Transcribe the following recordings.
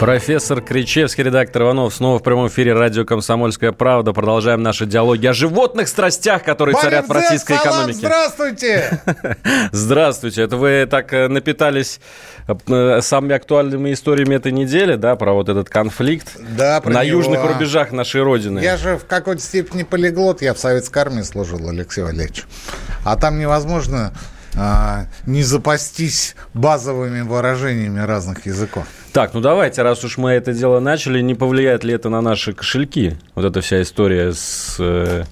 Профессор Кричевский, редактор Иванов, снова в прямом эфире радио «Комсомольская правда». Продолжаем наши диалоги о животных страстях, которые царят в российской экономике. Здравствуйте! Здравствуйте. Это вы так э, напитались э, самыми актуальными историями этой недели, да, про вот этот конфликт Да, на него. южных рубежах нашей Родины. Я же в какой-то степени полиглот, я в советской армии служил, Алексей Валерьевич. А там невозможно а, не запастись базовыми выражениями разных языков. Так, ну давайте, раз уж мы это дело начали, не повлияет ли это на наши кошельки? Вот эта вся история с э,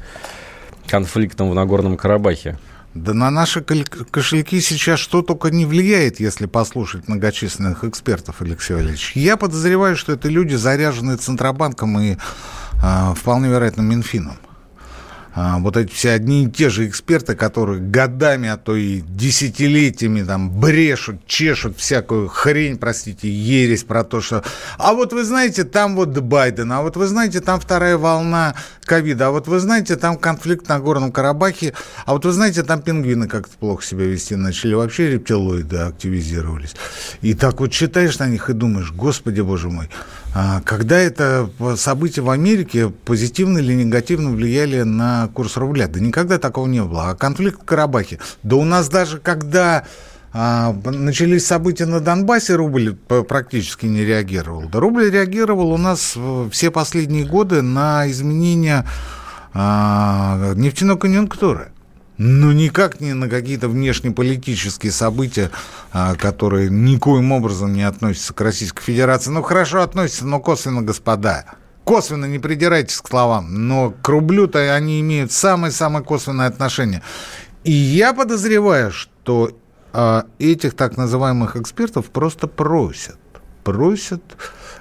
конфликтом в Нагорном Карабахе. Да на наши кошельки сейчас что только не влияет, если послушать многочисленных экспертов, Алексей Валерьевич. Я подозреваю, что это люди, заряженные Центробанком и а, вполне вероятно Минфином. А, вот эти все одни и те же эксперты, которые годами, а то и десятилетиями там брешут, чешут всякую хрень, простите, ересь про то, что... А вот вы знаете, там вот Байден, а вот вы знаете, там вторая волна ковида, а вот вы знаете, там конфликт на Горном Карабахе, а вот вы знаете, там пингвины как-то плохо себя вести начали, вообще рептилоиды активизировались. И так вот читаешь на них и думаешь, господи, боже мой, когда это события в Америке позитивно или негативно влияли на курс рубля? Да никогда такого не было. А конфликт в Карабахе? Да у нас даже когда а, начались события на Донбассе, рубль практически не реагировал. Да рубль реагировал у нас э, все последние годы на изменения а, нефтяной конъюнктуры. Ну, никак не на какие-то внешнеполитические события, а, которые никоим образом не относятся к Российской Федерации. Ну, хорошо относятся, но косвенно, господа. Косвенно не придирайтесь к словам, но к рублю-то они имеют самое-самое косвенное отношение. И я подозреваю, что а, этих так называемых экспертов просто просят. Просят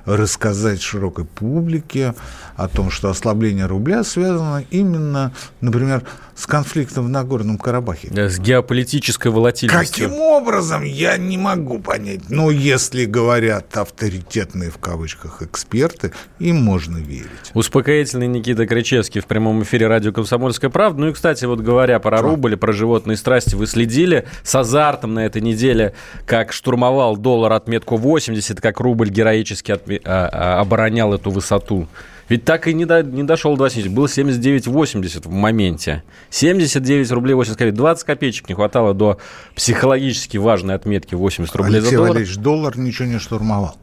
рассказать широкой публике о том, что ослабление рубля связано именно, например, с конфликтом в Нагорном Карабахе. Э, С геополитической волатильностью. Каким образом, я не могу понять. Но если говорят авторитетные в кавычках эксперты, им можно верить. Успокоительный Никита Кричевский в прямом эфире радио «Комсомольская правда». Ну и, кстати, вот говоря про рубль, и про животные страсти, вы следили с азартом на этой неделе, как штурмовал доллар отметку 80, как рубль героически отме- а, а, оборонял эту высоту. Ведь так и не, до- не дошел до 80, был 79,80 в моменте. 79 рублей 80 копеек. 20 копеечек не хватало до психологически важной отметки 80 рублей Алексей за доллар. Валерьевич, доллар ничего не штурмовал.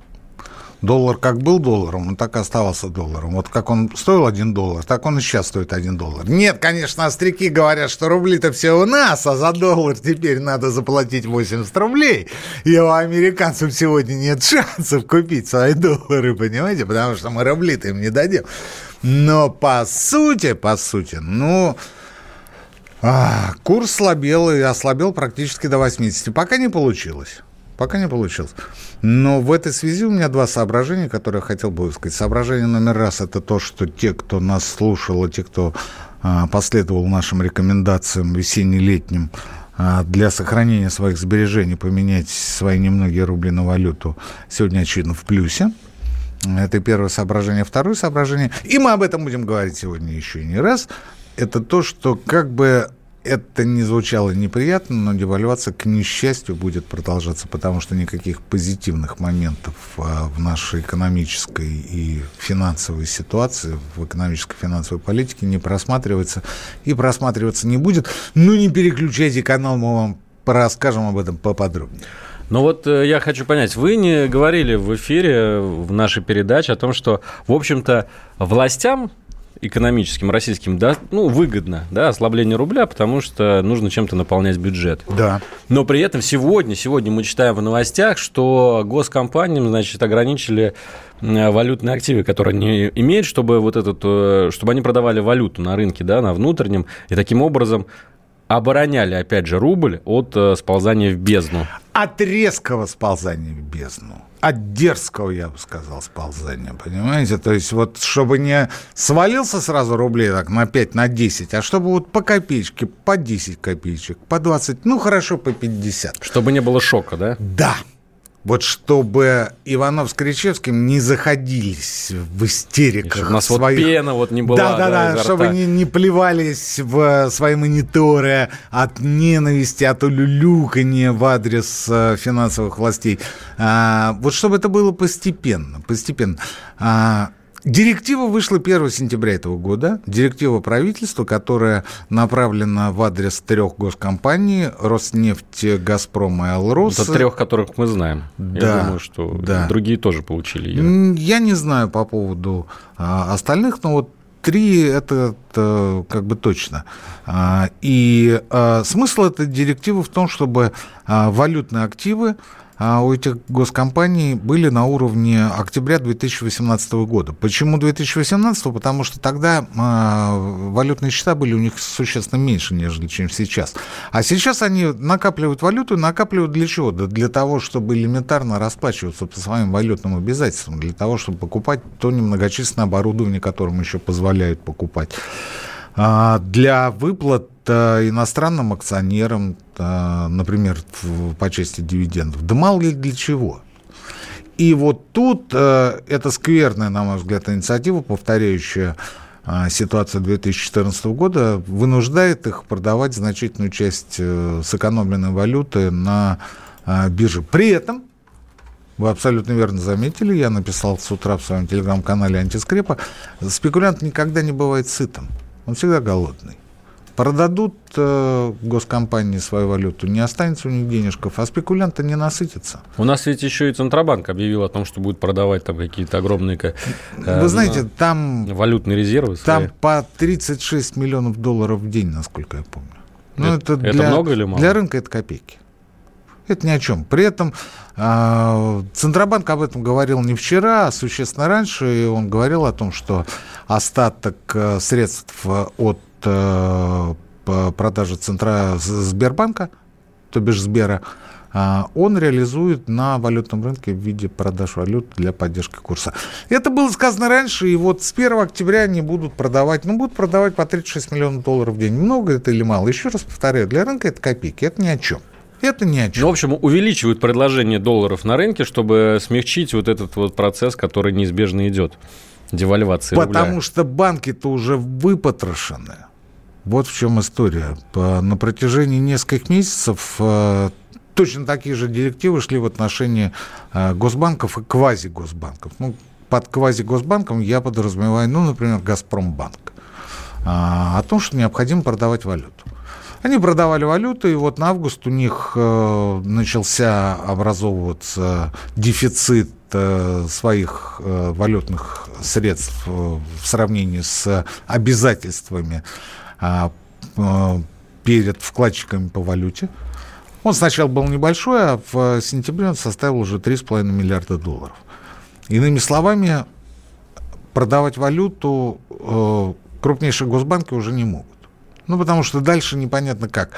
Доллар как был долларом, он так и оставался долларом. Вот как он стоил 1 доллар, так он и сейчас стоит 1 доллар. Нет, конечно, остряки говорят, что рубли-то все у нас, а за доллар теперь надо заплатить 80 рублей. И у американцев сегодня нет шансов купить свои доллары, понимаете, потому что мы рубли-то им не дадим. Но по сути, по сути, ну... А, курс слабел и ослабел практически до 80. Пока не получилось. Пока не получилось. Но в этой связи у меня два соображения, которые я хотел бы высказать. Соображение номер раз – это то, что те, кто нас слушал, и те, кто а, последовал нашим рекомендациям весенне-летним, а, для сохранения своих сбережений поменять свои немногие рубли на валюту, сегодня, очевидно, в плюсе. Это первое соображение. Второе соображение, и мы об этом будем говорить сегодня еще и не раз, это то, что как бы это не звучало неприятно, но девальвация, к несчастью, будет продолжаться, потому что никаких позитивных моментов а, в нашей экономической и финансовой ситуации, в экономической финансовой политике не просматривается и просматриваться не будет. Ну, не переключайте канал, мы вам расскажем об этом поподробнее. Ну вот э, я хочу понять, вы не говорили в эфире, в нашей передаче о том, что, в общем-то, властям экономическим, российским, да, ну, выгодно, да, ослабление рубля, потому что нужно чем-то наполнять бюджет. Да. Но при этом сегодня, сегодня мы читаем в новостях, что госкомпаниям, значит, ограничили валютные активы, которые они имеют, чтобы вот этот, э, чтобы они продавали валюту на рынке, да, на внутреннем, и таким образом обороняли, опять же, рубль от э, сползания в бездну. От резкого сползания в бездну от дерзкого, я бы сказал, сползания, понимаете? То есть вот чтобы не свалился сразу рублей так на 5, на 10, а чтобы вот по копеечке, по 10 копеечек, по 20, ну хорошо, по 50. Чтобы не было шока, да? Да вот чтобы Иванов с Кричевским не заходились в истериках. Чтобы у нас своих... вот пена вот не была. Да, да, да, чтобы не, не плевались в свои мониторы от ненависти, от улюлюканья в адрес э, финансовых властей. А, вот чтобы это было постепенно, постепенно. А, Директива вышла 1 сентября этого года. Директива правительства, которая направлена в адрес трех госкомпаний Роснефть, Газпром и Алрос. Это трех, которых мы знаем. Да, Я думаю, что да. другие тоже получили ее. Я не знаю по поводу а, остальных, но вот три это, это как бы точно. А, и а, смысл этой директивы в том, чтобы валютные активы а у этих госкомпаний были на уровне октября 2018 года. Почему 2018? Потому что тогда э, валютные счета были у них существенно меньше, нежели чем сейчас. А сейчас они накапливают валюту, накапливают для чего? Да для того, чтобы элементарно расплачиваться по своим валютным обязательствам, для того, чтобы покупать то немногочисленное оборудование, которым еще позволяют покупать. А, для выплат иностранным акционерам, э, например, по части дивидендов. Да мало ли для чего. И вот тут э, это скверная, на мой взгляд, инициатива, повторяющая ситуацию 2014 года, вынуждает их продавать значительную часть сэкономленной валюты на бирже. При этом, вы абсолютно верно заметили, я написал с утра в своем телеграм-канале «Антискрепа», спекулянт никогда не бывает сытым. Он всегда голодный. Продадут э, госкомпании свою валюту, не останется у них денежков, а спекулянты не насытятся. У нас ведь еще и Центробанк объявил о том, что будет продавать там какие-то огромные... Э, Вы знаете, там... Валютные резервы свои. Там по 36 миллионов долларов в день, насколько я помню. Ну, это, это, для, это много или мало? Для рынка это копейки. Это ни о чем. При этом э, Центробанк об этом говорил не вчера, а существенно раньше. И он говорил о том, что остаток э, средств от э, продажи центра Сбербанка, то бишь Сбера, э, он реализует на валютном рынке в виде продаж валют для поддержки курса. Это было сказано раньше, и вот с 1 октября они будут продавать, ну, будут продавать по 36 миллионов долларов в день. Много это или мало? Еще раз повторяю, для рынка это копейки, это ни о чем. Это ни о чем. Ну, в общем, увеличивают предложение долларов на рынке, чтобы смягчить вот этот вот процесс, который неизбежно идет. Девальвации Потому рубля. что банки-то уже выпотрошены. Вот в чем история. На протяжении нескольких месяцев э, точно такие же директивы шли в отношении э, госбанков и квазигосбанков. Ну, под квазигосбанком я подразумеваю, ну, например, Газпромбанк. А, о том, что необходимо продавать валюту. Они продавали валюту, и вот на август у них э, начался образовываться дефицит э, своих э, валютных средств э, в сравнении с обязательствами э, э, перед вкладчиками по валюте. Он сначала был небольшой, а в сентябре он составил уже 3,5 миллиарда долларов. Иными словами, продавать валюту э, крупнейшие госбанки уже не могут. Ну, потому что дальше непонятно как.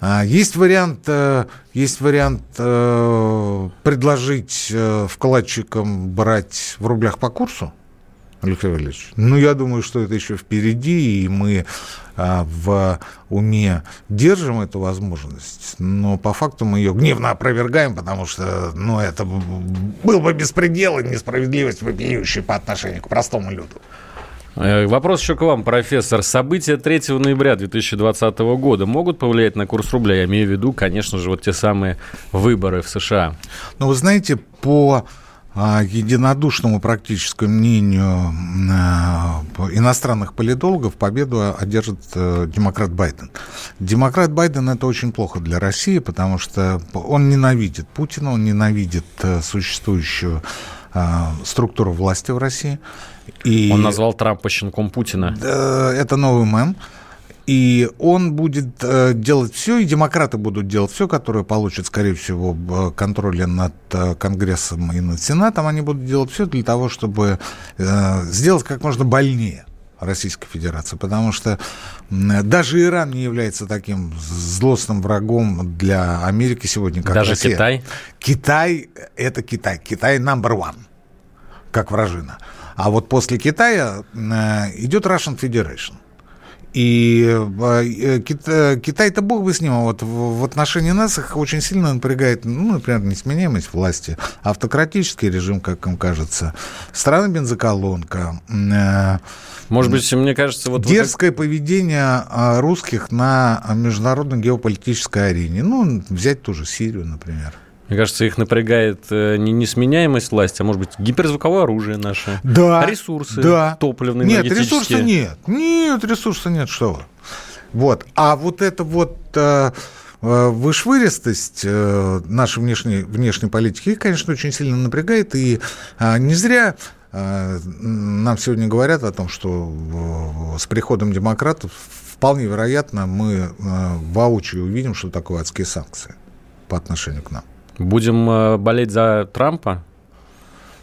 А, есть вариант, э, есть вариант э, предложить вкладчикам брать в рублях по курсу, Алексей Валерьевич. Ну, я думаю, что это еще впереди, и мы а, в уме держим эту возможность, но по факту мы ее гневно опровергаем, потому что, ну, это был бы беспредел и несправедливость вопиющая по отношению к простому люду. Э, вопрос еще к вам, профессор. События 3 ноября 2020 года могут повлиять на курс рубля? Я имею в виду, конечно же, вот те самые выборы в США. Ну, вы знаете, по единодушному практическому мнению э, иностранных политологов победу одержит э, демократ Байден. Демократ Байден это очень плохо для России, потому что он ненавидит Путина, он ненавидит существующую структуру власти в России. И он назвал Трампа щенком Путина. Это новый мем. И он будет э, делать все, и демократы будут делать все, которые получат, скорее всего, контроль над э, Конгрессом и над Сенатом. Они будут делать все для того, чтобы э, сделать как можно больнее Российской Федерации, потому что даже Иран не является таким злостным врагом для Америки сегодня, как даже Россия. Китай? Китай – это Китай. Китай number one, как вражина. А вот после Китая идет Russian Federation. И э, Китай-то бог бы с ним, а вот в отношении нас их очень сильно напрягает, ну, например, несменяемость власти, автократический режим, как им кажется, страна бензоколонка. Э, Может быть, мне кажется, вот... Дерзкое вот... поведение а, русских на международной геополитической арене. Ну, взять ту же Сирию, например. Мне кажется, их напрягает э, не несменяемость власти, а может быть гиперзвуковое оружие наше. Да. Ресурсы да. топливные, Нет, ресурсов нет. Нет, ресурсов нет, что вы. Вот. А вот это вот э, э, вышвыристость нашей внешней, внешней политики, их, конечно, очень сильно напрягает. И не зря нам сегодня говорят о том, что с приходом демократов вполне вероятно мы воочию увидим, что такое адские санкции по отношению к нам. Будем э, болеть за Трампа?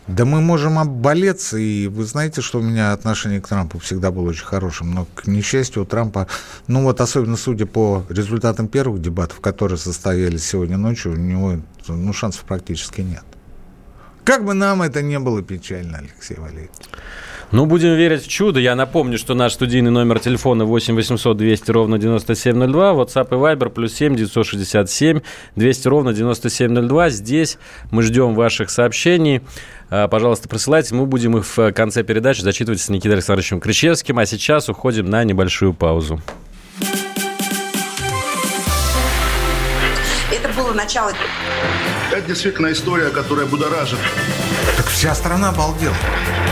Да мы можем обболеться, и вы знаете, что у меня отношение к Трампу всегда было очень хорошим, но, к несчастью, у Трампа, ну вот особенно судя по результатам первых дебатов, которые состоялись сегодня ночью, у него ну, шансов практически нет. Как бы нам это не было печально, Алексей Валерьевич. Ну, будем верить в чудо. Я напомню, что наш студийный номер телефона 8 800 200 ровно 9702, WhatsApp и Viber плюс 7 967 200 ровно 9702. Здесь мы ждем ваших сообщений. А, пожалуйста, присылайте. Мы будем их в конце передачи зачитывать с Никитой Александровичем Кричевским. А сейчас уходим на небольшую паузу. Это было начало. Это действительно история, которая будоражит. Так вся страна обалдела.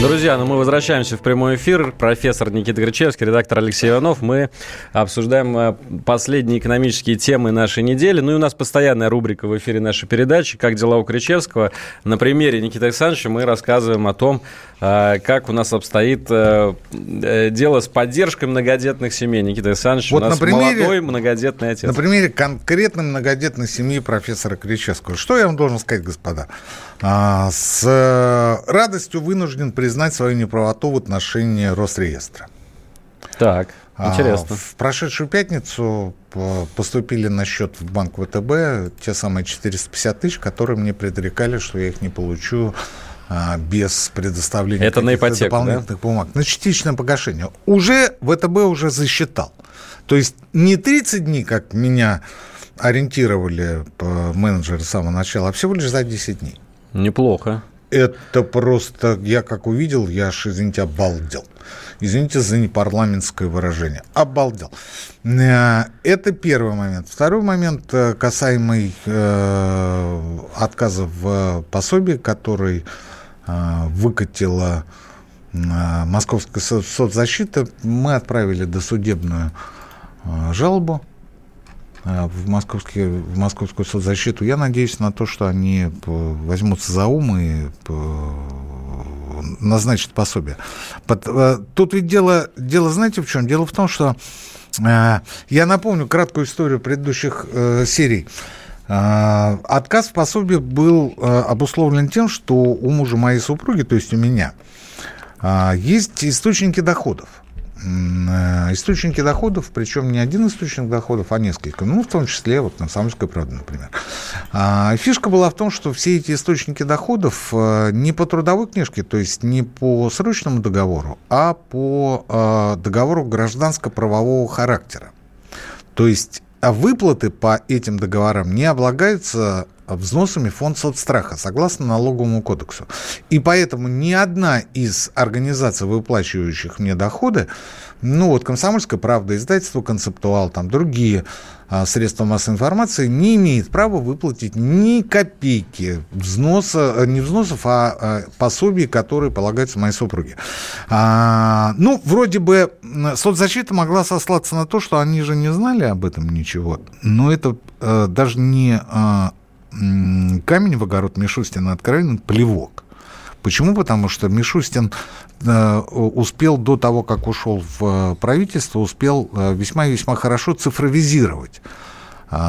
Друзья, ну мы возвращаемся в прямой эфир. Профессор Никита Грачевский, редактор Алексей Иванов. Мы обсуждаем э, последние экономические темы нашей недели. Ну и у нас постоянная рубрика в эфире нашей передачи «Как дела у Кричевского?». На примере Никиты Александровича мы рассказываем о том, э, как у нас обстоит э, дело с поддержкой многодетных семей. Никита Александрович вот у нас на примере, молодой многодетный отец. На примере конкретной многодетной семьи профессора Кричевского. Что я вам должен сказать, господа? А, с радостью вынужден признать признать свою неправоту в отношении Росреестра. Так, а, интересно. В прошедшую пятницу поступили на счет в банк ВТБ те самые 450 тысяч, которые мне предрекали, что я их не получу а, без предоставления Это на ипотеку, дополнительных да? бумаг. На частичное погашение. Уже ВТБ уже засчитал. То есть не 30 дней, как меня ориентировали менеджеры с самого начала, а всего лишь за 10 дней. Неплохо. Это просто, я как увидел, я аж, извините, обалдел. Извините за непарламентское выражение. Обалдел. Э, это первый момент. Второй момент, э, касаемый э, отказа в пособии, который выкатила э, Московская соцзащита. Мы отправили досудебную жалобу в, московский, в московскую соцзащиту. Я надеюсь на то, что они э, возьмутся за ум и э, назначат пособие. Тут ведь дело, дело, знаете в чем? Дело в том, что я напомню краткую историю предыдущих серий. Отказ в пособии был обусловлен тем, что у мужа моей супруги, то есть у меня, есть источники доходов. Э, источники доходов, причем не один источник доходов, а несколько. Ну, в том числе, вот, Комсомольская правда, например. А, фишка была в том, что все эти источники доходов э, не по трудовой книжке, то есть не по срочному договору, а по э, договору гражданско-правового характера. То есть а выплаты по этим договорам не облагаются взносами фонд соцстраха, согласно налоговому кодексу. И поэтому ни одна из организаций, выплачивающих мне доходы, ну вот «Комсомольская правда», издательство «Концептуал», там другие средства массовой информации, не имеет права выплатить ни копейки взноса, э, не взносов, а, а пособий, которые полагаются моей супруге. А, ну, вроде бы соцзащита могла сослаться на то, что они же не знали об этом ничего, но это а, даже не а, камень в огород Мишустина, а откровенный плевок. Почему? Потому что Мишустин э, успел до того, как ушел в э, правительство, успел э, весьма и весьма хорошо цифровизировать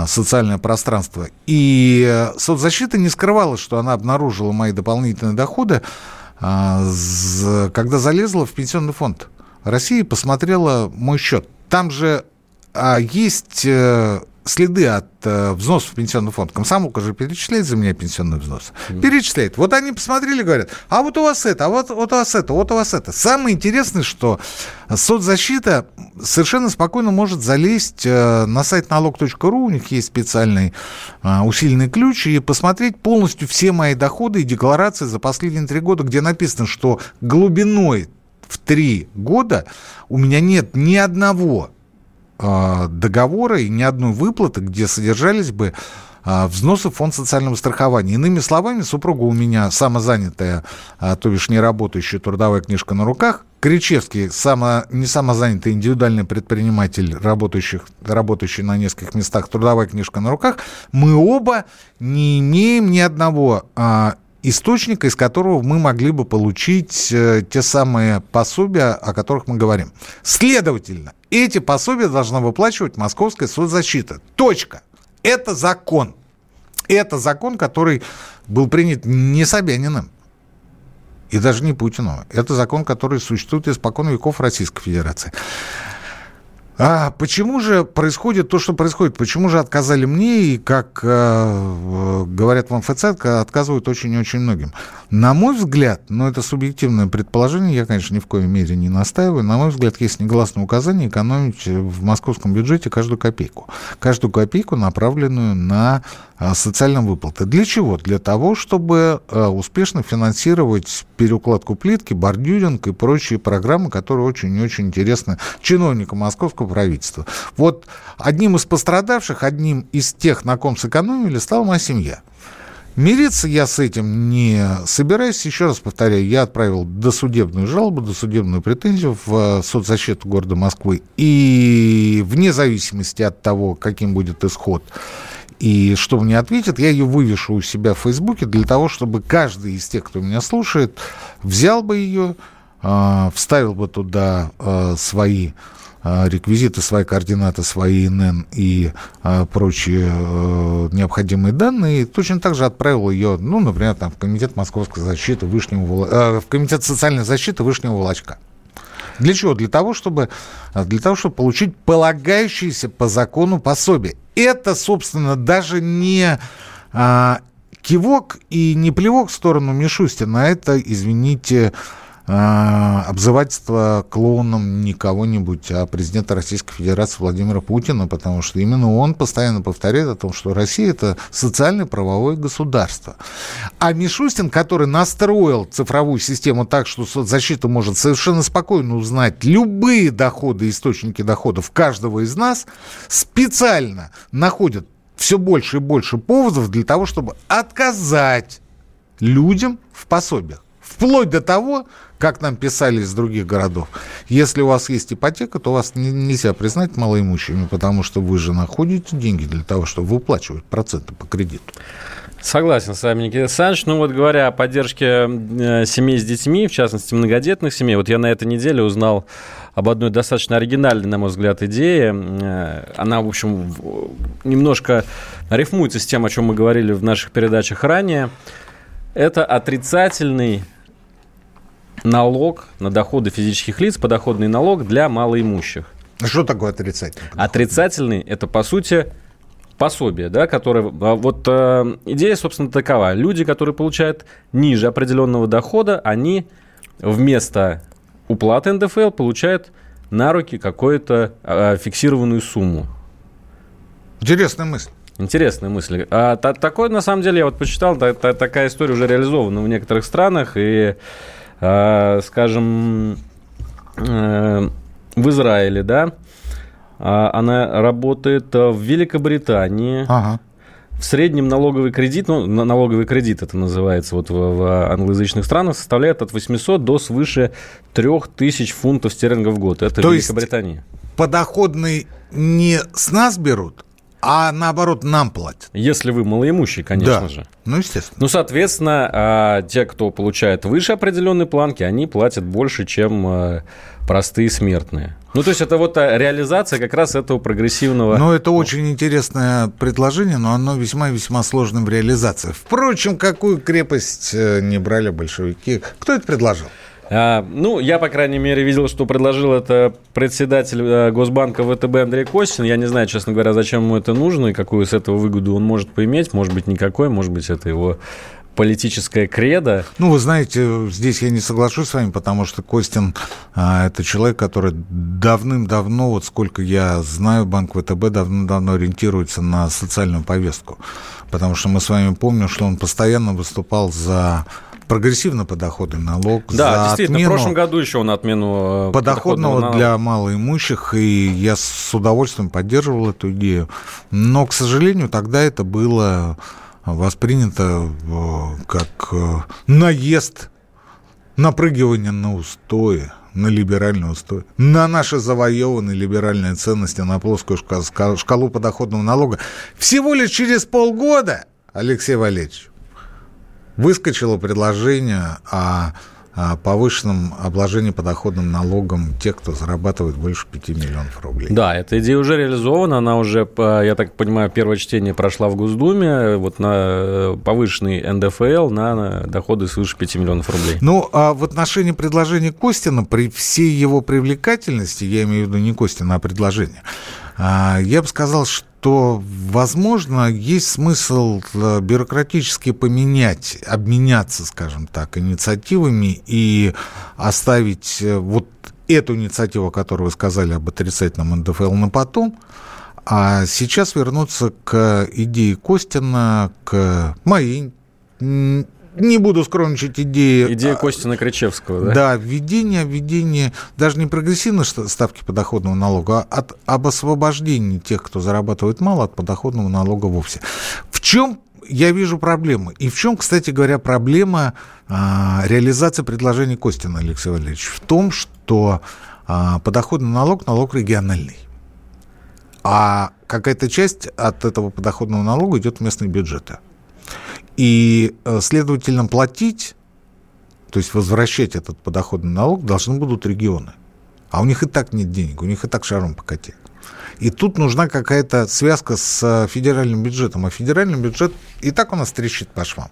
социальное пространство. И соцзащита не скрывала, что она обнаружила мои дополнительные доходы, когда залезла в пенсионный фонд России и посмотрела мой счет. Там же есть следы от э, взносов в пенсионный фонд. Комсомолка же перечисляет за меня пенсионный взнос. Mm. Перечисляет. Вот они посмотрели, говорят, а вот у вас это, а вот, вот у вас это, вот у вас это. Самое интересное, что соцзащита совершенно спокойно может залезть э, на сайт налог.ру, у них есть специальный э, усиленный ключ, и посмотреть полностью все мои доходы и декларации за последние три года, где написано, что глубиной в три года у меня нет ни одного договора и ни одной выплаты, где содержались бы а, взносы в фонд социального страхования. Иными словами, супруга у меня самозанятая, а, то бишь не работающая трудовая книжка на руках. Кричевский само, не самозанятый индивидуальный предприниматель, работающий, работающий на нескольких местах, трудовая книжка на руках. Мы оба не имеем ни одного а, источника, из которого мы могли бы получить э, те самые пособия, о которых мы говорим. Следовательно, эти пособия должна выплачивать Московская соцзащита. Точка. Это закон. Это закон, который был принят не Собяниным и даже не Путиным. Это закон, который существует испокон веков Российской Федерации. А почему же происходит то, что происходит? Почему же отказали мне и, как э, говорят в МФЦ, отказывают очень-очень многим? На мой взгляд, но это субъективное предположение, я, конечно, ни в коей мере не настаиваю, на мой взгляд, есть негласное указание экономить в московском бюджете каждую копейку. Каждую копейку, направленную на а, социальные выплаты. Для чего? Для того, чтобы а, успешно финансировать переукладку плитки, бордюринг и прочие программы, которые очень и очень интересны чиновникам московского правительства. Вот одним из пострадавших, одним из тех, на ком сэкономили, стала моя семья. Мириться я с этим не собираюсь. Еще раз повторяю, я отправил досудебную жалобу, досудебную претензию в э, соцзащиту города Москвы. И вне зависимости от того, каким будет исход и что мне ответят, я ее вывешу у себя в Фейсбуке для того, чтобы каждый из тех, кто меня слушает, взял бы ее, э, вставил бы туда э, свои э, реквизиты, свои координаты, свои ИНН и прочие э, необходимые данные, и точно так же отправил ее, ну, например, там, в Комитет Московской защиты Вышнего, э, в Комитет социальной защиты Вышнего Волочка. Для чего? Для того, чтобы, для того, чтобы получить полагающиеся по закону пособие. Это, собственно, даже не а, кивок и не плевок в сторону Мишустина, а это, извините, обзывательство клоуном не кого-нибудь, а президента Российской Федерации Владимира Путина, потому что именно он постоянно повторяет о том, что Россия – это социально-правовое государство. А Мишустин, который настроил цифровую систему так, что соцзащита может совершенно спокойно узнать любые доходы, источники доходов каждого из нас, специально находит все больше и больше поводов для того, чтобы отказать людям в пособиях. Вплоть до того, как нам писали из других городов, если у вас есть ипотека, то вас нельзя признать малоимущими, потому что вы же находите деньги для того, чтобы выплачивать проценты по кредиту. Согласен с вами, Никита Александрович. Ну вот говоря о поддержке э, семей с детьми, в частности многодетных семей, вот я на этой неделе узнал об одной достаточно оригинальной, на мой взгляд, идее. Э, она, в общем, немножко рифмуется с тем, о чем мы говорили в наших передачах ранее. Это отрицательный налог на доходы физических лиц, подоходный налог для малоимущих. Что такое отрицательный? Отрицательный – это, по сути, пособие, да, которое... А вот э, идея, собственно, такова. Люди, которые получают ниже определенного дохода, они вместо уплаты НДФЛ получают на руки какую-то э, фиксированную сумму. Интересная мысль. Интересная мысль. А та, такое, на самом деле, я вот почитал, та, та, такая история уже реализована в некоторых странах. И, э, скажем, э, в Израиле, да, э, она работает в Великобритании. Ага. В среднем налоговый кредит, ну, налоговый кредит это называется вот в, в англоязычных странах, составляет от 800 до свыше 3000 фунтов стерлингов в год. Это То Великобритания. Есть подоходный не с нас берут, а наоборот нам платят. Если вы малоимущий, конечно да. же. Ну, естественно. Ну, соответственно, а, те, кто получает выше определенной планки, они платят больше, чем а, простые смертные. Ну, то есть это вот а, реализация как раз этого прогрессивного... Ну, это очень интересное предложение, но оно весьма-весьма сложное в реализации. Впрочем, какую крепость э, не брали большевики? Кто это предложил? А, ну, я, по крайней мере, видел, что предложил это председатель э, Госбанка ВТБ Андрей Костин. Я не знаю, честно говоря, зачем ему это нужно и какую с этого выгоду он может поиметь. Может быть, никакой, может быть, это его политическая кредо. Ну, вы знаете, здесь я не соглашусь с вами, потому что Костин а, это человек, который давным-давно, вот сколько я знаю, Банк ВТБ давно-давно ориентируется на социальную повестку. Потому что мы с вами помним, что он постоянно выступал за прогрессивно подоходный налог. Да, действительно, отмену в прошлом году еще он отмену э, подоходного для малоимущих, и я с удовольствием поддерживал эту идею. Но, к сожалению, тогда это было воспринято э, как э, наезд, напрыгивание на устои на либеральный устой, на наши завоеванные либеральные ценности, на плоскую шкалу подоходного налога. Всего лишь через полгода, Алексей Валерьевич, выскочило предложение о повышенном обложении подоходным налогом тех, кто зарабатывает больше 5 миллионов рублей. Да, эта идея уже реализована, она уже, я так понимаю, первое чтение прошла в Госдуме, вот на э, повышенный НДФЛ на доходы свыше 5 миллионов рублей. Ну, а в отношении предложения Костина, при всей его привлекательности, я имею в виду не Костина, а предложение, а, я бы сказал, что то, возможно, есть смысл э, бюрократически поменять, обменяться, скажем так, инициативами и оставить э, вот эту инициативу, которую вы сказали об отрицательном НДФЛ на потом, а сейчас вернуться к идее Костина, к моей не буду скромничать, идеи... Идея Костина Кричевского, да? Да, введение, введение даже не прогрессивной ставки подоходного налога, а от, об освобождении тех, кто зарабатывает мало, от подоходного налога вовсе. В чем я вижу проблемы? И в чем, кстати говоря, проблема а, реализации предложений Костина, Алексей Валерьевич? В том, что а, подоходный налог – налог региональный. А какая-то часть от этого подоходного налога идет в местные бюджеты. И, э, следовательно, платить, то есть возвращать этот подоходный налог должны будут регионы. А у них и так нет денег, у них и так шаром покатили. И тут нужна какая-то связка с э, федеральным бюджетом. А федеральный бюджет и так у нас трещит по швам.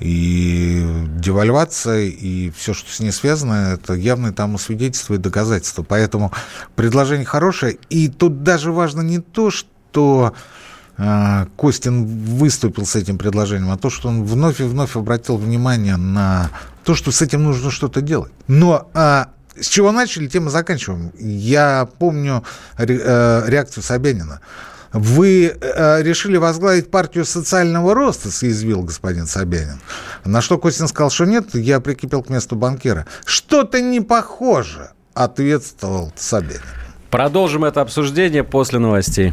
И девальвация, и все, что с ней связано, это явное тому свидетельство и доказательство. Поэтому предложение хорошее. И тут даже важно не то, что Костин выступил с этим предложением, а то, что он вновь и вновь обратил внимание на то, что с этим нужно что-то делать. Но а, с чего начали, тем и заканчиваем. Я помню э, реакцию Собянина. Вы э, решили возглавить партию социального роста, съязвил господин Собянин. На что Костин сказал, что нет, я прикипел к месту банкира. Что-то не похоже, ответствовал Собянин. Продолжим это обсуждение после новостей.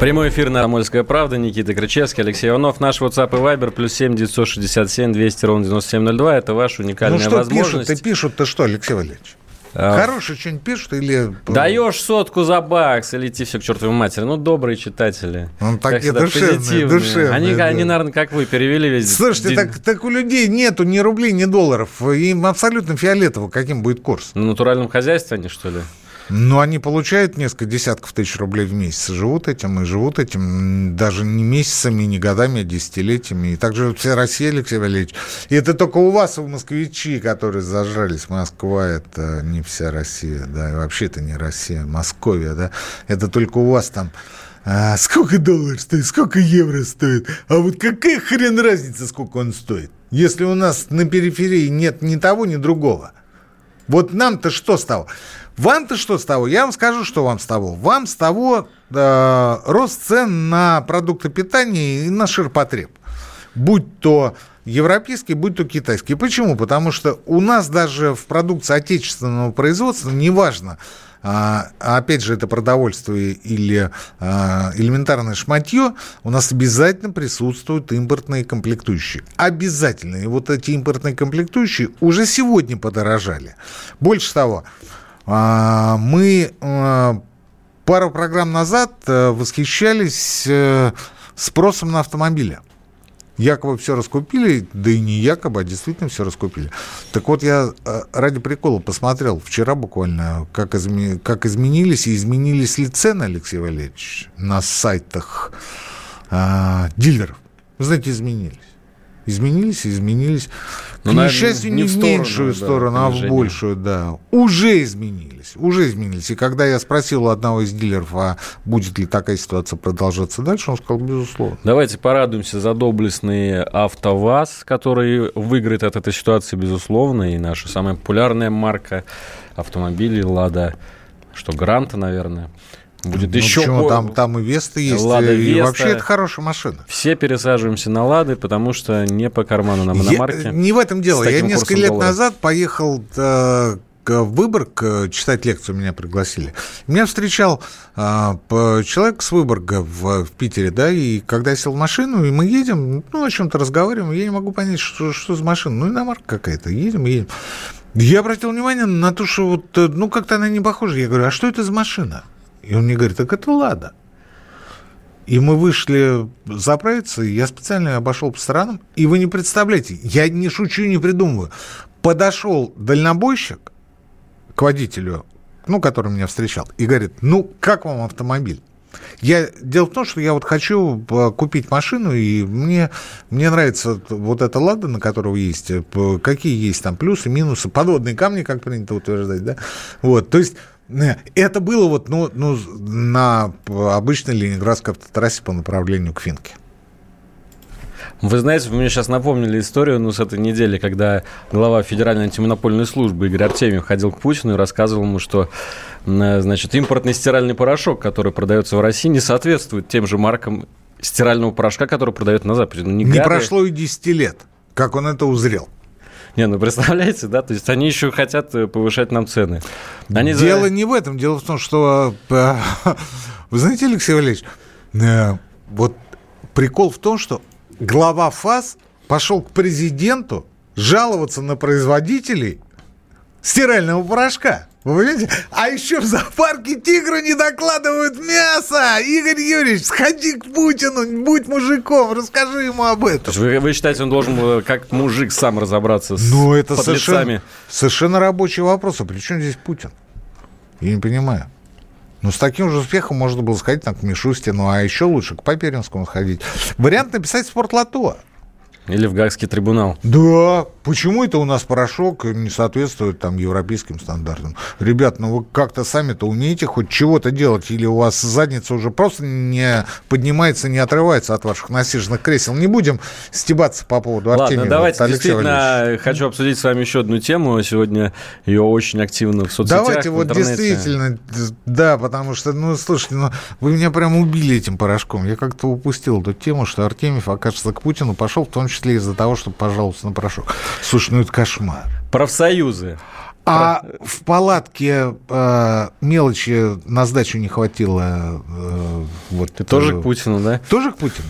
Прямой эфир на «Амольская правда». Никита Крычевский, Алексей Иванов. Наш WhatsApp и Viber плюс 7 967 200 ровно 9702. Это ваша уникальная ну, что возможность. пишут-то, пишут-то что, Алексей Валерьевич? А, Хорошие что-нибудь пишут или... Даешь сотку за бакс, и лети все к чертовой матери. Ну, добрые читатели. Он такие душевные, душевные. Они, да. они, наверное, как вы, перевели весь Слушайте, так, так у людей нету ни рублей, ни долларов. Им абсолютно фиолетово, каким будет курс. На натуральном хозяйстве они, что ли? Но они получают несколько десятков тысяч рублей в месяц, живут этим и живут этим даже не месяцами, не годами, а десятилетиями. И также вся Россия, Алексей Валерьевич. И это только у вас, у москвичи, которые зажрались. Москва – это не вся Россия, да, и вообще это не Россия, Московия, да. Это только у вас там а сколько долларов стоит, сколько евро стоит, а вот какая хрен разница, сколько он стоит, если у нас на периферии нет ни того, ни другого. Вот нам-то что стало? Вам-то что с того? Я вам скажу, что вам с того. Вам с того э, рост цен на продукты питания и на ширпотреб. Будь то европейский, будь то китайский. Почему? Потому что у нас даже в продукции отечественного производства, неважно, а, опять же, это продовольствие или а, элементарное шматье, у нас обязательно присутствуют импортные комплектующие. Обязательно. И вот эти импортные комплектующие уже сегодня подорожали. Больше того, мы а, пару программ назад э, восхищались э, спросом на автомобили. Якобы все раскупили, да и не якобы, а действительно все раскупили. Так вот, я э, ради прикола посмотрел вчера буквально, как, изме... как изменились и изменились ли цены, Алексей Валерьевич, на сайтах а, дилеров. Вы знаете, изменились. Изменились, изменились. Ну, К наверное, несчастью, не, не в, сторону, меньшую да, сторону, а в большую, да. Уже изменились, уже изменились. И когда я спросил у одного из дилеров, а будет ли такая ситуация продолжаться дальше, он сказал, безусловно. Давайте порадуемся за доблестный АвтоВАЗ, который выиграет от этой ситуации, безусловно, и наша самая популярная марка автомобилей «Лада», что Гранта, наверное. Будет ну, еще почему? Там, там и Веста есть. Лада и Веста. вообще это хорошая машина. Все пересаживаемся на Лады, потому что не по карману нам иномарки. Я, не в этом дело. Я несколько лет доллара. назад поехал э, в Выборг э, читать лекцию, меня пригласили. Меня встречал э, человек с Выборга в, в Питере, да, и когда я сел в машину, и мы едем, ну, о чем-то разговариваем, я не могу понять, что, что за машина. Ну, иномарка какая-то, едем, едем. Я обратил внимание на то, что вот, э, ну, как-то она не похожа. Я говорю, а что это за машина? И он мне говорит, так это «Лада». И мы вышли заправиться, и я специально обошел по сторонам. И вы не представляете, я не шучу, не придумываю. Подошел дальнобойщик к водителю, ну, который меня встречал, и говорит, ну, как вам автомобиль? Я, дело в том, что я вот хочу э, купить машину, и мне, мне нравится вот эта «Лада», на которой есть, э, какие есть там плюсы, минусы, подводные камни, как принято утверждать, да? Вот, то есть это было вот ну, ну, на обычной ленинградской автотрассе по направлению к Финке. Вы знаете, вы мне сейчас напомнили историю ну, с этой недели, когда глава Федеральной антимонопольной службы Игорь Артемьев ходил к Путину и рассказывал ему, что значит, импортный стиральный порошок, который продается в России, не соответствует тем же маркам стирального порошка, который продают на Западе. Ну, не не прошло и 10 лет, как он это узрел. Не, ну представляете, да, то есть они еще хотят э, повышать нам цены. Они дело за... не в этом, дело в том, что, э, вы знаете, Алексей Валерьевич, э, вот прикол в том, что глава ФАС пошел к президенту жаловаться на производителей стирального порошка. Вы понимаете? А еще в зоопарке тигру не докладывают мясо. Игорь Юрьевич, сходи к Путину, будь мужиком, расскажи ему об этом. Вы, вы считаете, он должен э, как мужик сам разобраться с Ну, это совершенно, совершенно рабочий вопрос. А при чем здесь Путин? Я не понимаю. Ну, с таким же успехом можно было сходить там, к Мишустину, а еще лучше к Паперинскому сходить. Вариант написать спортлото. Или в Гагский трибунал. Да, почему это у нас порошок не соответствует там европейским стандартам? Ребят, ну вы как-то сами-то умеете хоть чего-то делать, или у вас задница уже просто не поднимается, не отрывается от ваших насиженных кресел? Не будем стебаться по поводу Ладно, Артемьева. давайте, действительно, хочу обсудить с вами еще одну тему. Сегодня ее очень активно в соцсетях, Давайте в вот действительно, да, потому что, ну, слушайте, ну, вы меня прямо убили этим порошком. Я как-то упустил эту тему, что Артемьев, окажется, к Путину пошел в том числе из-за того, что пожалуйста на порошок. Слушай, ну это кошмар. Профсоюзы. А в палатке э, мелочи на сдачу не хватило. Э, вот Ты тоже к Путину, да? Тоже к Путину?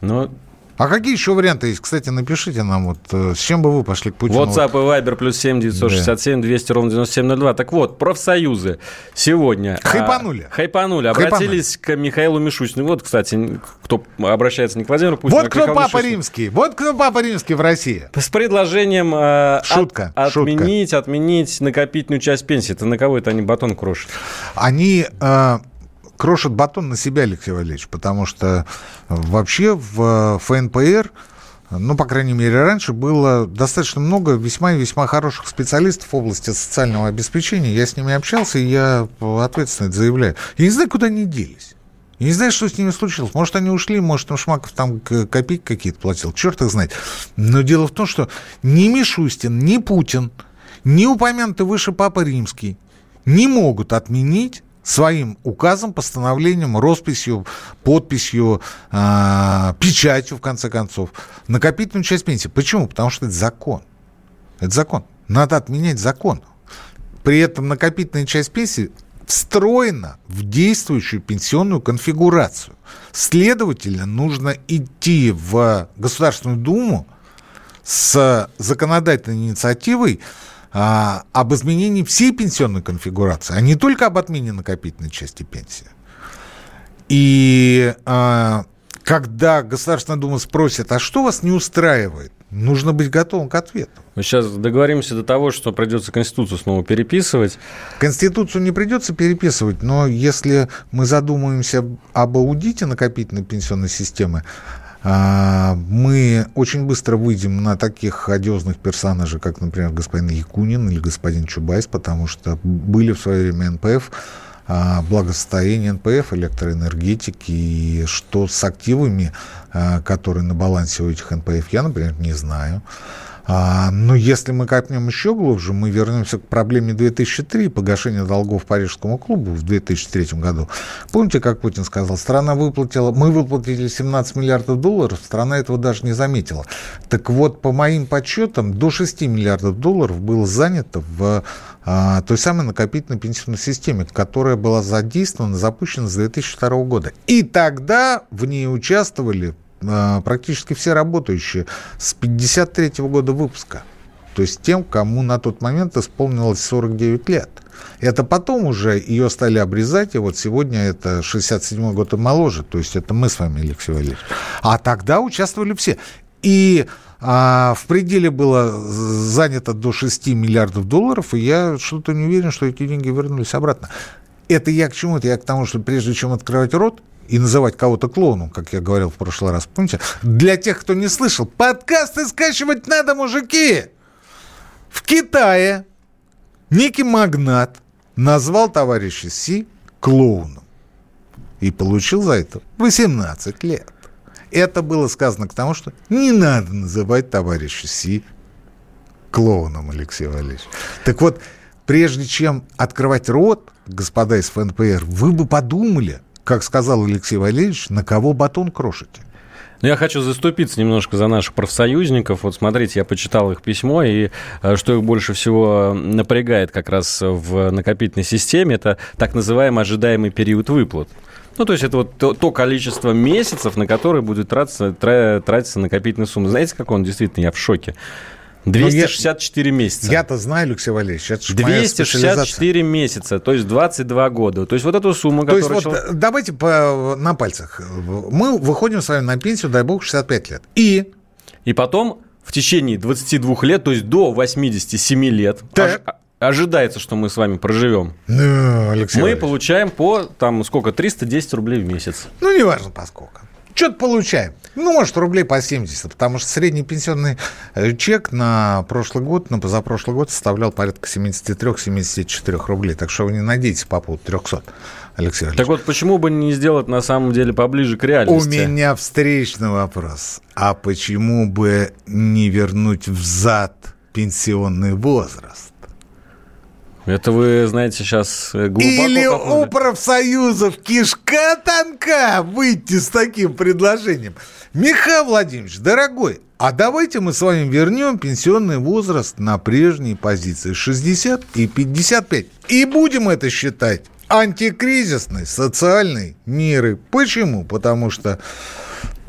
Ну, А какие еще варианты есть? Кстати, напишите нам, вот э, с чем бы вы пошли к Путину. WhatsApp и Viber плюс 7 967 200 ровно 9702. Так вот, профсоюзы сегодня... Хайпанули. А, хайпанули. Обратились к Михаилу Мишустину. Вот, кстати, кто обращается не к Владимиру Путину, Вот а кто Михаилу папа Мишустину. римский. Вот кто папа римский в России. С предложением э, Шутка, от- шутка. отменить, отменить накопительную часть пенсии. Это на кого это они батон крошат? Они э, крошат батон на себя, Алексей Валерьевич, потому что вообще в э, ФНПР, ну, по крайней мере, раньше было достаточно много весьма и весьма хороших специалистов в области социального обеспечения. Я с ними общался, и я ответственно это заявляю. Я не знаю, куда они делись. Я не знаю, что с ними случилось. Может, они ушли, может, там Шмаков там копейки какие-то платил. Черт их знает. Но дело в том, что ни Мишустин, ни Путин, ни упомянутый выше Папа Римский не могут отменить своим указом, постановлением, росписью, подписью, а, печатью, в конце концов, накопительную часть пенсии. Почему? Потому что это закон. Это закон. Надо отменять закон. При этом накопительная часть пенсии встроена в действующую пенсионную конфигурацию. Следовательно, нужно идти в Государственную Думу с законодательной инициативой а, об изменении всей пенсионной конфигурации, а не только об отмене накопительной части пенсии. И а, когда Государственная Дума спросит, а что вас не устраивает, нужно быть готовым к ответу. Мы сейчас договоримся до того, что придется Конституцию снова переписывать. Конституцию не придется переписывать, но если мы задумаемся об аудите накопительной пенсионной системы, мы очень быстро выйдем на таких одиозных персонажей, как, например, господин Якунин или господин Чубайс, потому что были в свое время НПФ, а, благосостояние НПФ, электроэнергетики, и что с активами, а, которые на балансе у этих НПФ, я, например, не знаю. А, но если мы копнем еще глубже, мы вернемся к проблеме 2003, погашения долгов Парижскому клубу в 2003 году. Помните, как Путин сказал, страна выплатила, мы выплатили 17 миллиардов долларов, страна этого даже не заметила. Так вот, по моим подсчетам, до 6 миллиардов долларов было занято в а, той самой накопительной пенсионной системе, которая была задействована, запущена с 2002 года. И тогда в ней участвовали практически все работающие с 53 года выпуска. То есть тем, кому на тот момент исполнилось 49 лет. Это потом уже ее стали обрезать, и вот сегодня это 67 год и моложе. То есть это мы с вами, Алексей Валерьевич. А тогда участвовали все. И а, в пределе было занято до 6 миллиардов долларов, и я что-то не уверен, что эти деньги вернулись обратно. Это я к чему? Это я к тому, что прежде чем открывать рот, и называть кого-то клоуном, как я говорил в прошлый раз, помните? Для тех, кто не слышал, подкасты скачивать надо, мужики! В Китае некий магнат назвал товарища Си клоуном и получил за это 18 лет. Это было сказано к тому, что не надо называть товарища Си клоуном, Алексей Валерьевич. Так вот, прежде чем открывать рот, господа из ФНПР, вы бы подумали, как сказал Алексей Валерьевич, на кого батон крошите. Но я хочу заступиться немножко за наших профсоюзников. Вот смотрите, я почитал их письмо, и э, что их больше всего напрягает как раз в накопительной системе, это так называемый ожидаемый период выплат. Ну, то есть это вот то, то количество месяцев, на которые будет тратиться, тра- тратиться накопительная сумма. Знаете, как он действительно, я в шоке. 264 месяца. Я-то знаю, Алексей Валерьевич, это же моя специализация. 264 месяца, то есть 22 года. То есть вот эту сумму, То есть которую... вот человек- э, давайте по, на пальцах. Мы выходим с вами на пенсию, дай бог, 65 лет. И И потом в течение 22 лет, то есть до 87 лет, Так. ож- ожидается, что мы с вами проживем. ну, Алексей Мы Валерьевич, получаем по, там, сколько, 310 рублей в месяц. ну, неважно поскольку. Что-то получаем. Ну, может, рублей по 70, потому что средний пенсионный э, чек на прошлый год, на позапрошлый год составлял порядка 73-74 рублей. Так что вы не надейтесь по поводу 300, Алексей Валерьевич. Так вот, почему бы не сделать на самом деле поближе к У реальности? меня встречный вопрос. А почему бы не вернуть взад пенсионный возраст? Это вы, знаете, сейчас глубоко Или у копнули. профсоюзов кишка тонка выйти с таким предложением. Михаил Владимирович, дорогой, а давайте мы с вами вернем пенсионный возраст на прежние позиции 60 и 55. И будем это считать антикризисной социальной мерой. Почему? Потому что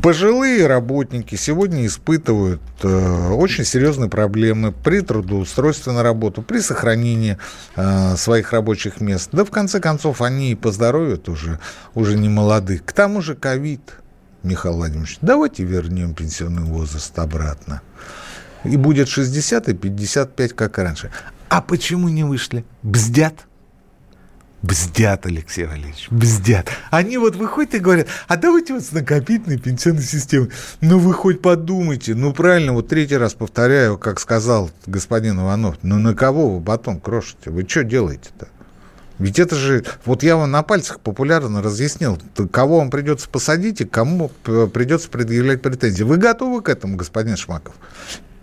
Пожилые работники сегодня испытывают э, очень серьезные проблемы при трудоустройстве на работу, при сохранении э, своих рабочих мест. Да в конце концов они и поздоровят уже, уже не молодых. К тому же ковид, Михаил Владимирович, давайте вернем пенсионный возраст обратно. И будет 60 и 55, как раньше. А почему не вышли? Бздят. Бздят, Алексей Валерьевич, бздят. Они вот выходят и говорят, а давайте вот с накопительной пенсионной системой. Ну вы хоть подумайте, ну правильно, вот третий раз повторяю, как сказал господин Иванов, ну на кого вы батон крошите? Вы что делаете-то? Ведь это же, вот я вам на пальцах популярно разъяснил, кого вам придется посадить и кому придется предъявлять претензии. Вы готовы к этому, господин Шмаков?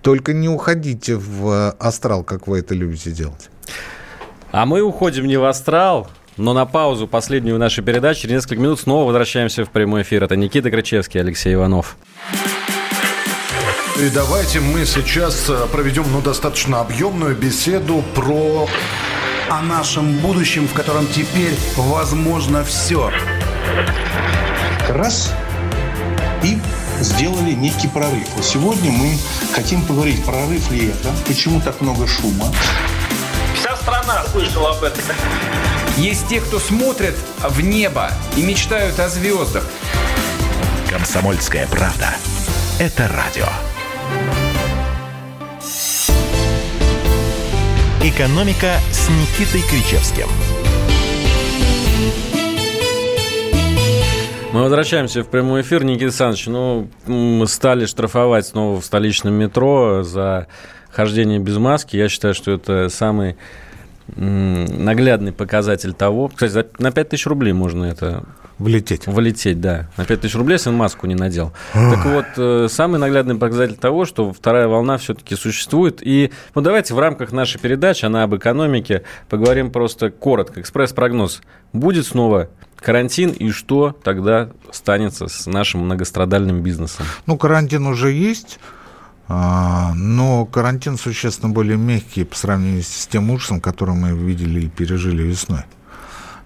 Только не уходите в астрал, как вы это любите делать. А мы уходим не в астрал, но на паузу последнюю нашей передачи. Через несколько минут снова возвращаемся в прямой эфир. Это Никита Крычевский, Алексей Иванов. И давайте мы сейчас э, проведем ну, достаточно объемную беседу про... О нашем будущем, в котором теперь возможно все. Раз и сделали некий прорыв. Сегодня мы хотим поговорить, прорыв ли это, почему так много шума, страна слышала об этом. Есть те, кто смотрят в небо и мечтают о звездах. Комсомольская правда. Это радио. «Экономика» с Никитой Кричевским. Мы возвращаемся в прямой эфир. Никита Александрович, ну, мы стали штрафовать снова в столичном метро за хождение без маски. Я считаю, что это самый наглядный показатель того... Кстати, на 5 тысяч рублей можно это... Влететь. Влететь, да. На 5 тысяч рублей, если он маску не надел. Так вот, э, самый наглядный показатель того, что вторая волна все-таки существует. И ну, давайте в рамках нашей передачи, она об экономике, поговорим просто коротко. Экспресс-прогноз. Будет снова карантин, и что тогда станется с нашим многострадальным бизнесом? Ну, карантин уже есть. А, но карантин существенно более мягкий по сравнению с тем ужасом, который мы видели и пережили весной.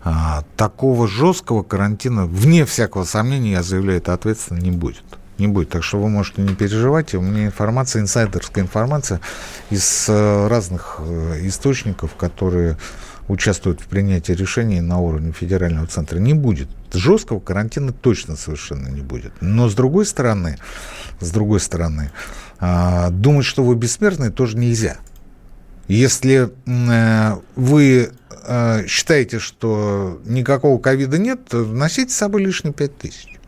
А, такого жесткого карантина, вне всякого сомнения, я заявляю это ответственно, не будет. Не будет. Так что вы можете не переживать. У меня информация, инсайдерская информация из э, разных э, источников, которые участвуют в принятии решений на уровне федерального центра. Не будет. Жесткого карантина точно совершенно не будет. Но с другой стороны, с другой стороны, а, думать, что вы бессмертны, тоже нельзя. Если э, вы э, считаете, что никакого ковида нет, то носите с собой лишние 5 тысяч.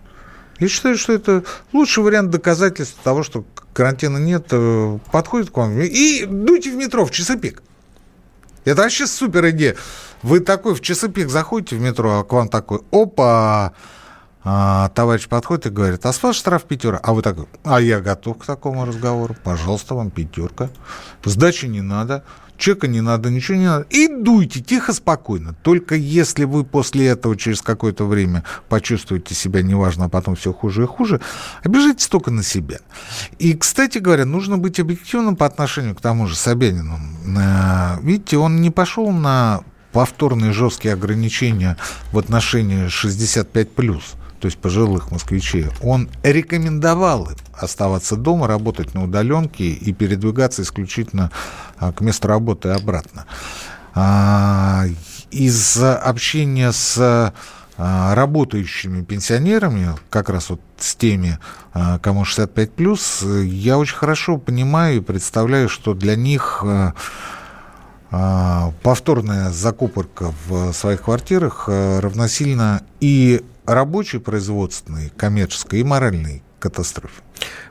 Я считаю, что это лучший вариант доказательства того, что карантина нет, э, подходит к вам. И дуйте в метро в часы пик. Это вообще супер идея. Вы такой в часы пик заходите в метро, а к вам такой, опа, а, товарищ подходит и говорит, а с вас штраф пятерка. А вы такой, а я готов к такому разговору. Пожалуйста, вам пятерка. Сдачи не надо, чека не надо, ничего не надо. И дуйте тихо, спокойно. Только если вы после этого через какое-то время почувствуете себя неважно, а потом все хуже и хуже, обижайтесь только на себя. И, кстати говоря, нужно быть объективным по отношению к тому же Собянину. Э, видите, он не пошел на повторные жесткие ограничения в отношении 65+, то есть пожилых москвичей, он рекомендовал им оставаться дома, работать на удаленке и передвигаться исключительно а, к месту работы и обратно. А, из общения с а, работающими пенсионерами, как раз вот с теми, кому 65 плюс, я очень хорошо понимаю и представляю, что для них повторная закупорка в своих квартирах равносильно и рабочей, производственной, коммерческой и моральной катастрофе.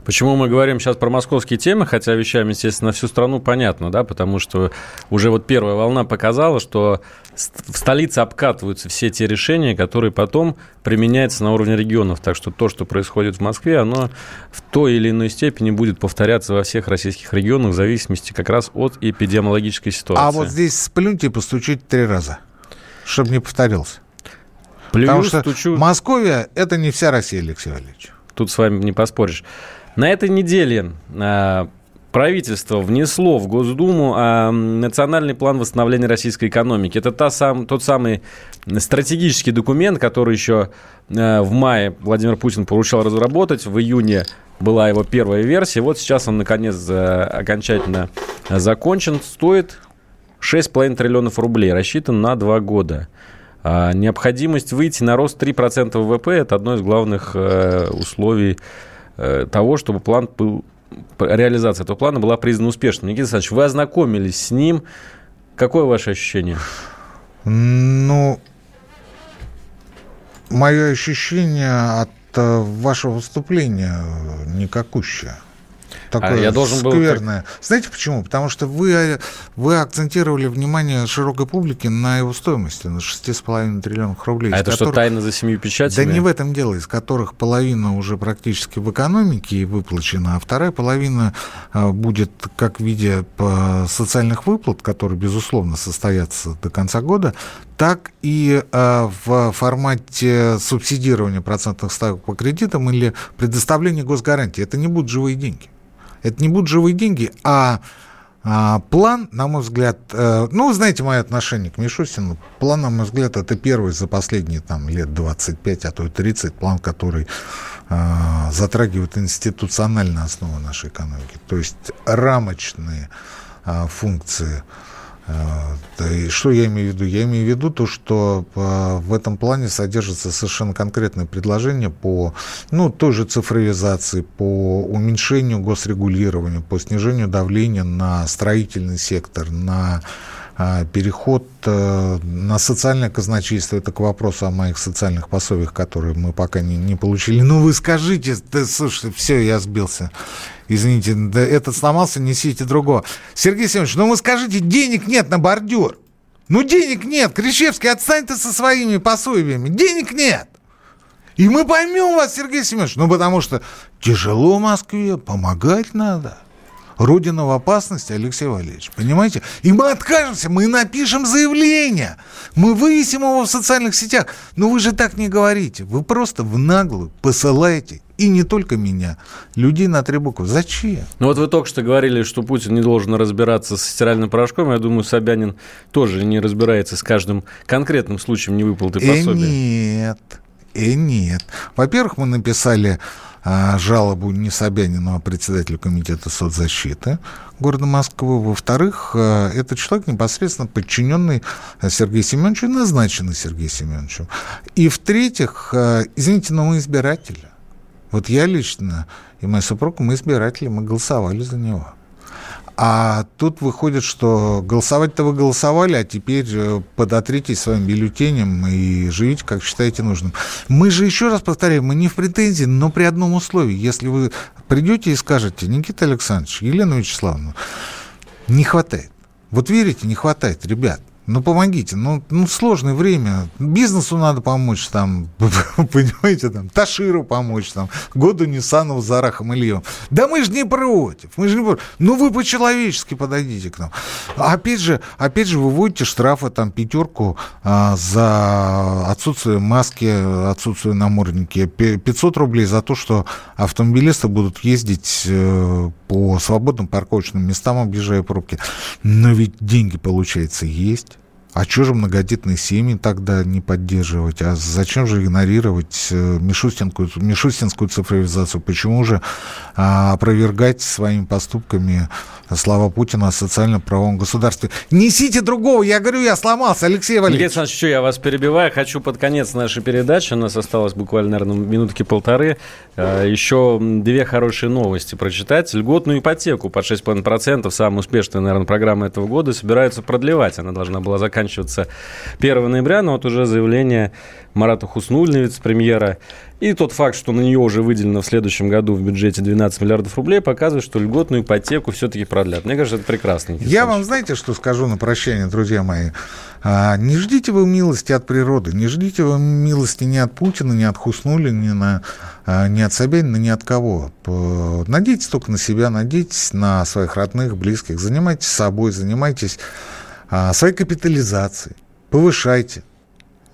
Почему мы говорим сейчас про московские темы, хотя вещаем, естественно, на всю страну, понятно, да, потому что уже вот первая волна показала, что в столице обкатываются все те решения, которые потом применяются на уровне регионов. Так что то, что происходит в Москве, оно в той или иной степени будет повторяться во всех российских регионах в зависимости как раз от эпидемиологической ситуации. А вот здесь сплюньте и постучите три раза, чтобы не повторился. Плюю, Потому что стучу. Московия – это не вся Россия, Алексей Валерьевич. Тут с вами не поспоришь. На этой неделе а, правительство внесло в Госдуму а, национальный план восстановления российской экономики. Это та сам, тот самый стратегический документ, который еще а, в мае Владимир Путин поручал разработать. В июне была его первая версия. Вот сейчас он, наконец, а, окончательно закончен. Стоит 6,5 триллионов рублей. Рассчитан на два года. А необходимость выйти на рост 3% ВВП – это одно из главных э, условий э, того, чтобы план был реализация этого плана была признана успешной. Никита Александрович, вы ознакомились с ним. Какое ваше ощущение? Ну, мое ощущение от э, вашего выступления никакущее такое а я должен скверное. Был... Знаете почему? Потому что вы, вы акцентировали внимание широкой публики на его стоимости, на 6,5 триллионов рублей. А это которых... что, тайна за семью печатями? Да не в этом дело, из которых половина уже практически в экономике выплачена, а вторая половина а, будет как в виде социальных выплат, которые, безусловно, состоятся до конца года, так и а, в формате субсидирования процентных ставок по кредитам или предоставления госгарантии. Это не будут живые деньги. Это не будут живые деньги, а а, план, на мой взгляд, э, ну, знаете мое отношение к Мишустину. План, на мой взгляд, это первый за последние там, лет 25, а то и 30 план, который э, затрагивает институциональные основы нашей экономики. То есть рамочные э, функции и что я имею в виду? Я имею в виду то, что а, в этом плане содержится совершенно конкретное предложение по ну, той же цифровизации, по уменьшению госрегулирования, по снижению давления на строительный сектор, на переход э, на социальное казначейство, это к вопросу о моих социальных пособиях, которые мы пока не, не получили. Ну, вы скажите, да, слушайте, все, я сбился. Извините, да, этот сломался, несите другого. Сергей Семенович, ну вы скажите, денег нет на бордюр. Ну, денег нет. Кричевский, отстань ты со своими пособиями. Денег нет. И мы поймем вас, Сергей Семенович. Ну, потому что тяжело в Москве, помогать надо. Родина в опасности, Алексей Валерьевич, понимаете? И мы откажемся, мы напишем заявление, мы вывесим его в социальных сетях. Но вы же так не говорите, вы просто в наглую посылаете и не только меня, людей на три буквы. Зачем? Ну вот вы только что говорили, что Путин не должен разбираться с стиральным порошком. Я думаю, Собянин тоже не разбирается с каждым конкретным случаем невыплаты пособия. И нет, и нет. Во-первых, мы написали жалобу не Собянину, а председателю комитета соцзащиты города Москвы. Во-вторых, а, это человек непосредственно подчиненный Сергею Семеновичу и назначенный Сергеем Семеновичем. И в-третьих, а, извините, но мы избиратели. Вот я лично и моя супруга, мы избиратели, мы голосовали за него. А тут выходит, что голосовать-то вы голосовали, а теперь э, подотритесь своим бюллетенем и живите, как считаете нужным. Мы же, еще раз повторяю, мы не в претензии, но при одном условии. Если вы придете и скажете, Никита Александрович, Елена Вячеславовна, не хватает. Вот верите, не хватает, ребят. Ну, помогите. Ну, ну, сложное время. Бизнесу надо помочь, там, понимаете, там, Таширу помочь, там, году Ниссану, Зарахом, Ильем. Да мы же не против. Мы же не против. Ну, вы по-человечески подойдите к нам. Опять же, опять же, вы вводите штрафы, там, пятерку а, за отсутствие маски, отсутствие намордники. 500 рублей за то, что автомобилисты будут ездить э, по свободным парковочным местам, объезжая пробки. Но ведь деньги, получается, есть. А что же многодетные семьи тогда не поддерживать? А зачем же игнорировать э, Мишустинскую, Мишустинскую цифровизацию? Почему же а, опровергать своими поступками слова Путина о социально-правовом государстве? Несите другого! Я говорю, я сломался, Алексей Валерьевич. Никита Александрович, что я вас перебиваю. Хочу под конец нашей передачи, у нас осталось буквально, наверное, минутки полторы, э, еще две хорошие новости прочитать. Льготную ипотеку под 6,5%, самая успешная, наверное, программа этого года, собираются продлевать. Она должна была заканчиваться заканчиваться 1 ноября, но вот уже заявление Марата Хуснулина, вице-премьера, и тот факт, что на нее уже выделено в следующем году в бюджете 12 миллиардов рублей, показывает, что льготную ипотеку все-таки продлят. Мне кажется, это прекрасно. Я вам, знаете, что скажу на прощание, друзья мои? А, не ждите вы милости от природы, не ждите вы милости ни от Путина, ни от Хуснули, ни, на, а, ни от Собянина, ни от кого. Надейтесь только на себя, надейтесь на своих родных, близких, занимайтесь собой, занимайтесь своей капитализацией. Повышайте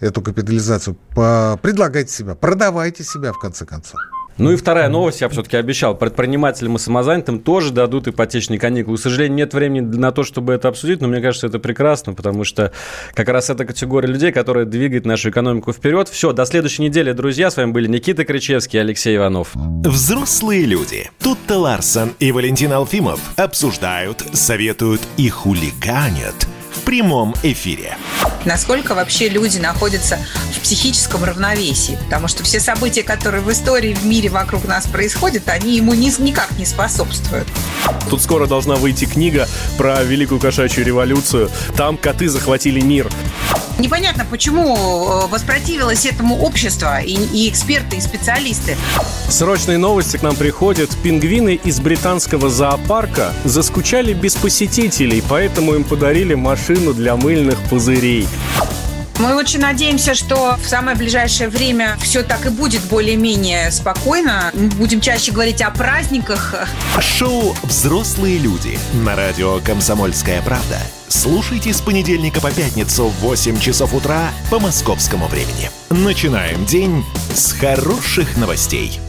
эту капитализацию, предлагайте себя, продавайте себя, в конце концов. Ну и вторая новость, я все-таки обещал, предпринимателям и самозанятым тоже дадут ипотечные каникулы. К сожалению, нет времени на то, чтобы это обсудить, но мне кажется, это прекрасно, потому что как раз эта категория людей, которая двигает нашу экономику вперед. Все, до следующей недели, друзья. С вами были Никита Кричевский и Алексей Иванов. Взрослые люди. Тут-то Ларсон и Валентин Алфимов обсуждают, советуют и хулиганят прямом эфире. Насколько вообще люди находятся в психическом равновесии? Потому что все события, которые в истории, в мире вокруг нас происходят, они ему ни, никак не способствуют. Тут скоро должна выйти книга про Великую кошачью революцию. Там коты захватили мир. Непонятно, почему э, воспротивилось этому общество и, и эксперты, и специалисты. Срочные новости к нам приходят. Пингвины из британского зоопарка заскучали без посетителей, поэтому им подарили машину для мыльных пузырей. Мы очень надеемся, что в самое ближайшее время все так и будет более-менее спокойно. Мы будем чаще говорить о праздниках. Шоу «Взрослые люди» на радио «Комсомольская правда». Слушайте с понедельника по пятницу в 8 часов утра по московскому времени. Начинаем день с хороших новостей.